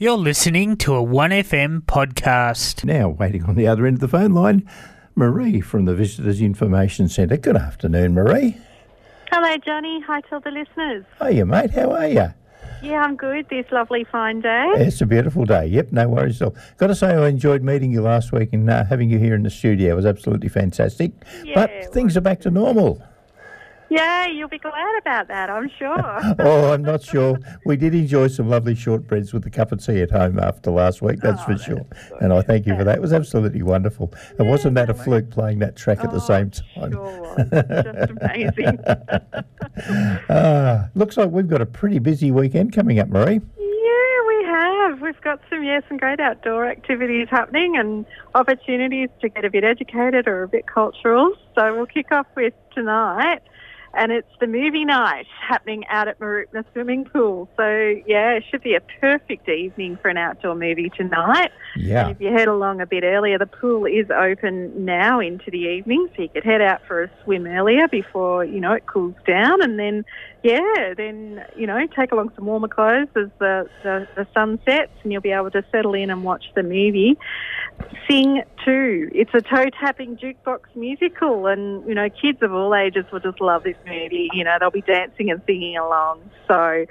You're listening to a 1FM podcast. Now, waiting on the other end of the phone line, Marie from the Visitors Information Centre. Good afternoon, Marie. Hello, Johnny. Hi to all the listeners. Hiya, mate. How are you? Yeah, I'm good. This lovely fine day. It's a beautiful day. Yep, no worries at all. Got to say, I enjoyed meeting you last week and uh, having you here in the studio. It was absolutely fantastic. Yeah, but things are back to normal. Yeah, you'll be glad about that, I'm sure. oh, I'm not sure. We did enjoy some lovely shortbreads with a cup of tea at home after last week, that's Oh, for sure. And I thank you for that. It was absolutely wonderful. And wasn't that a fluke playing that track at the Oh, same time? Sure. Just amazing. Ah, looks like we've got a pretty busy weekend coming up, Marie. Yeah, we have. We've got some, yeah, some great outdoor activities happening and opportunities to get a bit educated or a bit cultural. So we'll kick off with tonight. And it's the movie night happening out at Mooroopna Swimming Pool. So, yeah, it should be a perfect evening for an outdoor movie tonight. Yeah. And if you head along a bit earlier, the pool is open now into the evening, so you could head out for a swim earlier before you know it cools down, and then yeah, then you know take along some warmer clothes as the the, the sun sets, and you'll be able to settle in and watch the movie. Sing 2. It's a toe tapping jukebox musical, and you know kids of all ages will just love this movie. You know they'll be dancing and singing along. So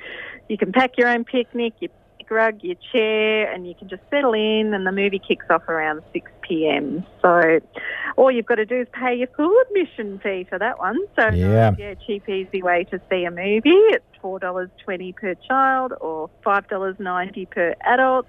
you can pack your own picnic. You rug, your chair, and you can just settle in. And the movie kicks off around 6 p.m. So all you've got to do is pay your full admission fee for that one. So Yeah. yeah, cheap, easy way to see a movie. It's four dollars twenty per child or five dollars ninety per adult.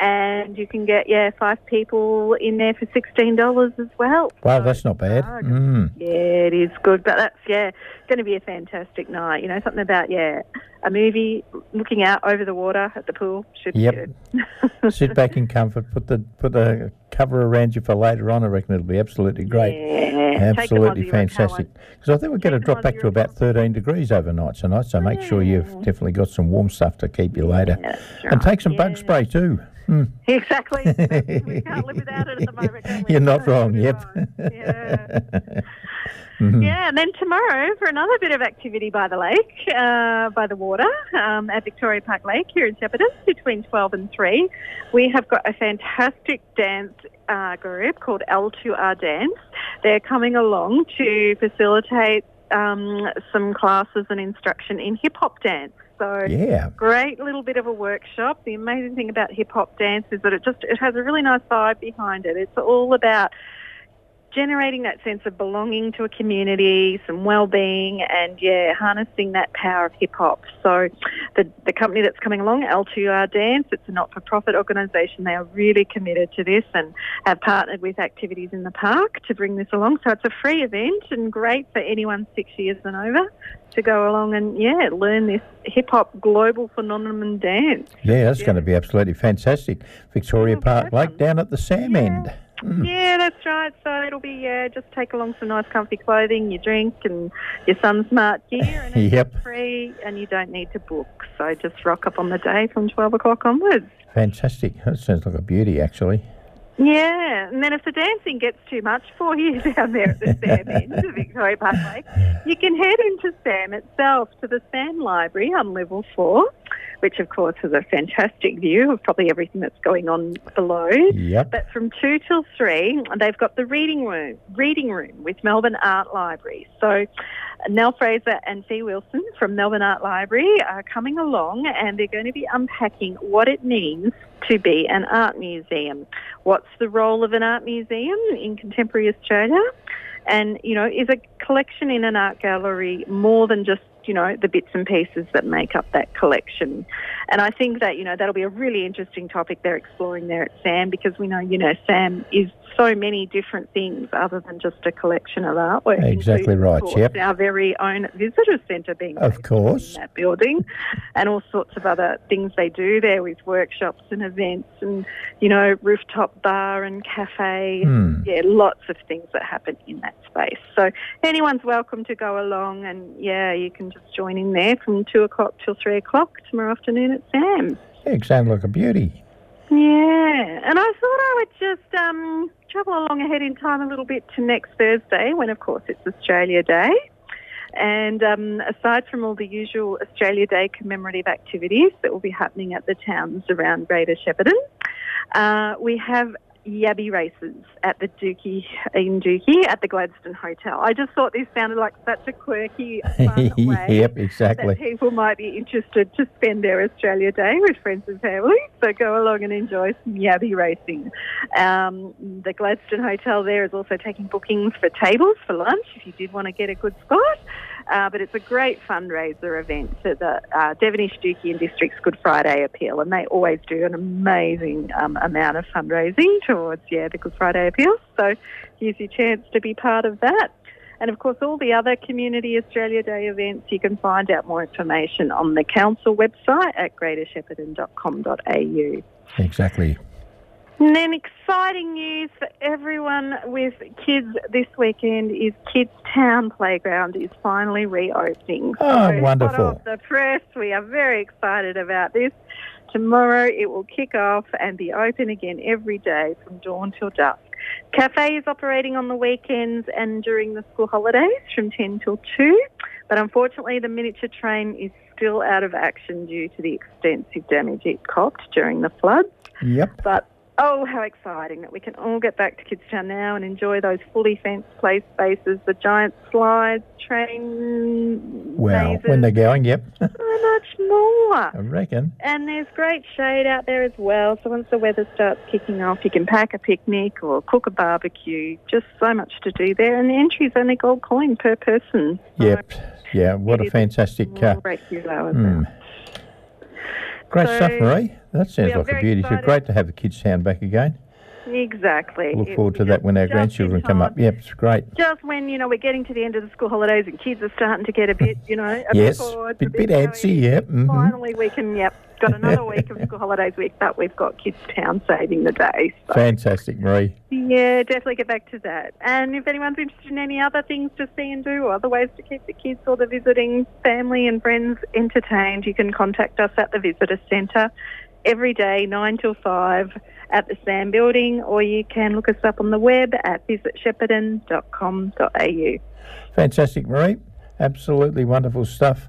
And you can get yeah five people in there for sixteen dollars as well. Wow, So that's not bad. Mm. Yeah, it is good, but that's yeah, going to be a fantastic night. You know, something about yeah, a movie looking out over the water at the pool should Yep. be good. Sit back in comfort. Put the put the cover around you for later on. I reckon it'll be absolutely great. Yeah, Absolutely fantastic. Because I think we're going to drop back to about 13 degrees overnight tonight. So make sure you've definitely got some warm stuff to keep you later. That's And take some bug spray too. Hmm. Exactly. we can't live without it at the moment. You're not wrong. Yep. Mhm. Yeah, and then tomorrow for another bit of activity by the lake, uh, by the water, um, at Victoria Park Lake here in Shepparton between 12 and 3, we have got a fantastic dance uh, group called L2R Dance. They're coming along to facilitate um, some classes and instruction in hip hop dance. So Yeah. great little bit of a workshop. The amazing thing about hip hop dance is that it just it has a really nice vibe behind it. It's all about generating that sense of belonging to a community, some well-being, and yeah, harnessing that power of hip hop. So, the the company that's coming along, L2R Dance, it's a not-for-profit organisation. They are really committed to this and have partnered with activities in the park to bring this along. So it's a free event and great for anyone six years and over to go along and yeah, learn this hip hop global phenomenon dance. Yeah, that's going to be absolutely fantastic. Victoria Yeah, Park Lake down at the SAM Yeah. end. Mm. Yeah, that's right. So it'll be yeah, just take along some nice comfy clothing, your drink and your sun smart gear and it's Yep. free and you don't need to book. So just rock up on the day from twelve o'clock onwards. Fantastic. That sounds like a beauty, actually. Yeah, and then if the dancing gets too much for you down there at the SAM end of Victoria Park Lake, you can head into SAM itself to the SAM Library on level four, which of course has a fantastic view of probably everything that's going on below. Yep. But from two till three, they've got the reading room, reading room with Melbourne Art Library. So, Nell Fraser and Fee Wilson from Melbourne Art Library are coming along, and they're going to be unpacking what it means to be an art museum. What's the role of an art museum in contemporary Australia? And you know, is a collection in an art gallery more than just you know the bits and pieces that make up that collection? And I think that you know that'll be a really interesting topic they're exploring there at SAM because we know you know SAM is so many different things other than just a collection of artwork. Exactly right, course, yep. Our very own visitor centre being Of course. in that building, and all sorts of other things they do there with workshops and events, and you know rooftop bar and cafe. Hmm. Yeah, lots of things that happen in that space. So anyone's welcome to go along, and yeah, you can just join in there from two o'clock till three o'clock tomorrow afternoon at SAM's. Yeah, it sounds like a beauty. Yeah, and I thought I would just um, travel along ahead in time a little bit to next Thursday, when of course it's Australia Day. And um, aside from all the usual Australia Day commemorative activities that will be happening at the towns around Greater Shepparton, uh, we have yabby races at the Dookie in Dookie at the Gladstone Hotel. I just thought this sounded like such a quirky, fun way yep, exactly. that people might be interested to spend their Australia Day with friends and family. So go along and enjoy some yabby racing. Um, the Gladstone Hotel there is also taking bookings for tables for lunch if you did want to get a good spot. Uh, but it's a great fundraiser event for the uh, Devenish Dookie and District's Good Friday Appeal, and they always do an amazing um, amount of fundraising towards yeah the Good Friday Appeal. So here's your chance to be part of that. And of course, all the other Community Australia Day events, you can find out more information on the council website at greatershepparton.com.au. Exactly. And then exciting news for everyone with kids this weekend is Kids Town Playground is finally reopening. Oh, so, wonderful. hot off the press. We are very excited about this. Tomorrow it will kick off and be open again every day from dawn till dusk. Cafe is operating on the weekends and during the school holidays from 10 till 2, but unfortunately the miniature train is still out of action due to the extensive damage it copped during the floods. Yep. But oh, how exciting that we can all get back to Kidstown now and enjoy those fully fenced play spaces, the giant slides, train Well, mazes, when they're going, yep. so much more. I reckon. And there's great shade out there as well. So once the weather starts kicking off, you can pack a picnic or cook a barbecue. Just so much to do there. And the entry's only gold coin per person. So Yep. Yeah, what a fantastic. Uh, great hero, isn't hmm. it? Great So, stuff, Marie. That sounds like a beauty. It's great to have the kids' sound back again. Exactly. Look forward to that when our grandchildren come up. Yep, it's great. Just when you know we're getting to the end of the school holidays and kids are starting to get a bit, you know, a Yes, bit bored, bit, a bit going, antsy, yep. mhm. Finally, we can. Yep, got another week of school holidays week, but we've got Kids Town saving the day. So. Fantastic, Marie. Yeah, definitely get back to that. And if anyone's interested in any other things to see and do, or other ways to keep the kids or the visiting family and friends entertained, you can contact us at the Visitor Centre every day, 9 till 5 at the SAM building, or you can look us up on the web at visitshepparton.com.au. Fantastic, Marie. Absolutely wonderful stuff.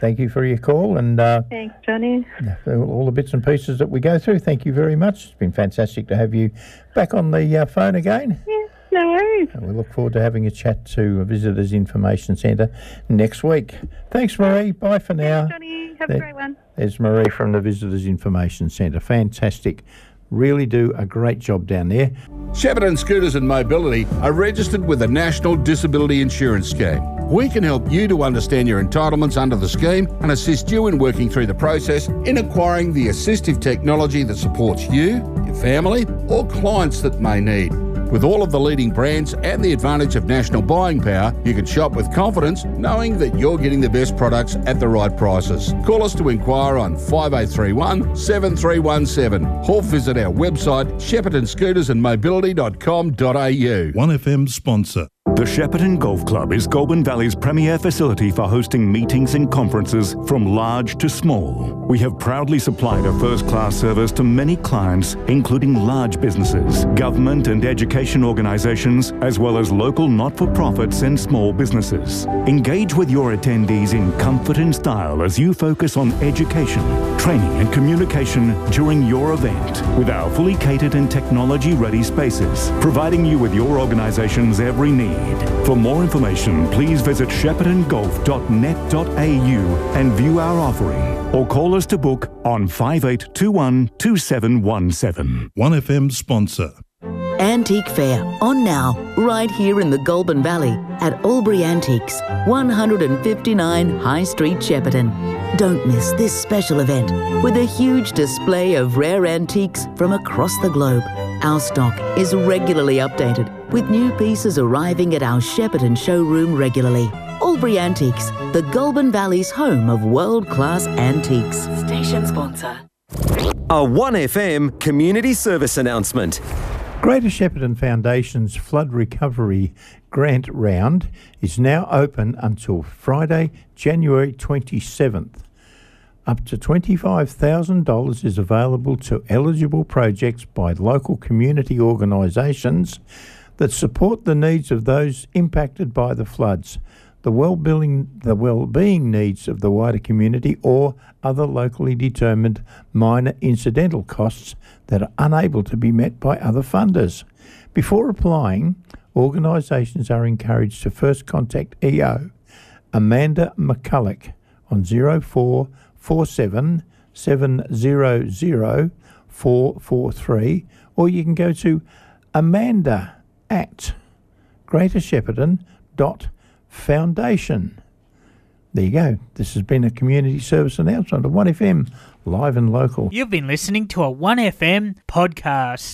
Thank you for your call and uh, Thanks, Johnny. all the bits and pieces that we go through. Thank you very much. It's been fantastic to have you back on the uh, phone again. Yeah, no worries. And we look forward to having a chat to a Visitors Information Centre next week. Thanks, Marie. Bye for now. Thanks, Johnny, have a great one. There's Marie from the Visitors Information Centre. Fantastic. Really do a great job down there. Shepparton Scooters and Mobility are registered with the National Disability Insurance Scheme. We can help you to understand your entitlements under the scheme and assist you in working through the process in acquiring the assistive technology that supports you, your family, or clients that may need. With all of the leading brands and the advantage of national buying power, you can shop with confidence knowing that you're getting the best products at the right prices. Call us to inquire on 5831 7317 or visit our website sheppartonscootersandmobility.com.au. 1FM sponsor. The Shepparton Golf Club is Goulburn Valley's premier facility for hosting meetings and conferences from large to small. We have proudly supplied a first class service to many clients, including large businesses, government and education organisations, as well as local not for profits and small businesses. Engage with your attendees in comfort and style as you focus on education, training, and communication during your event with our fully catered and technology ready spaces, providing you with your organisation's every need. For more information, please visit sheppartongolf.net.au and view our offering or call us to book on 5821 2717. 1FM sponsor. Antique Fair on now, right here in the Goulburn Valley at Albury Antiques, 159 High Street, Shepparton. Don't miss this special event with a huge display of rare antiques from across the globe. Our stock is regularly updated with new pieces arriving at our Shepparton showroom regularly. Albury Antiques, the Goulburn Valley's home of world class antiques. Station sponsor. A 1FM community service announcement. Greater Shepparton Foundation's flood recovery grant round is now open until Friday, January 27th. Up to $25,000 is available to eligible projects by local community organisations that support the needs of those impacted by the floods. the well-being, the well-being needs of the wider community or other locally determined minor incidental costs that are unable to be met by other funders. Before applying, organisations are encouraged to first contact EO Amanda McCulloch on 0447 700 443 or you can go to amanda at greater shepparton dot foundation. There you go. This has been a community service announcement of 1FM, live and local. You've been listening to a 1FM podcast.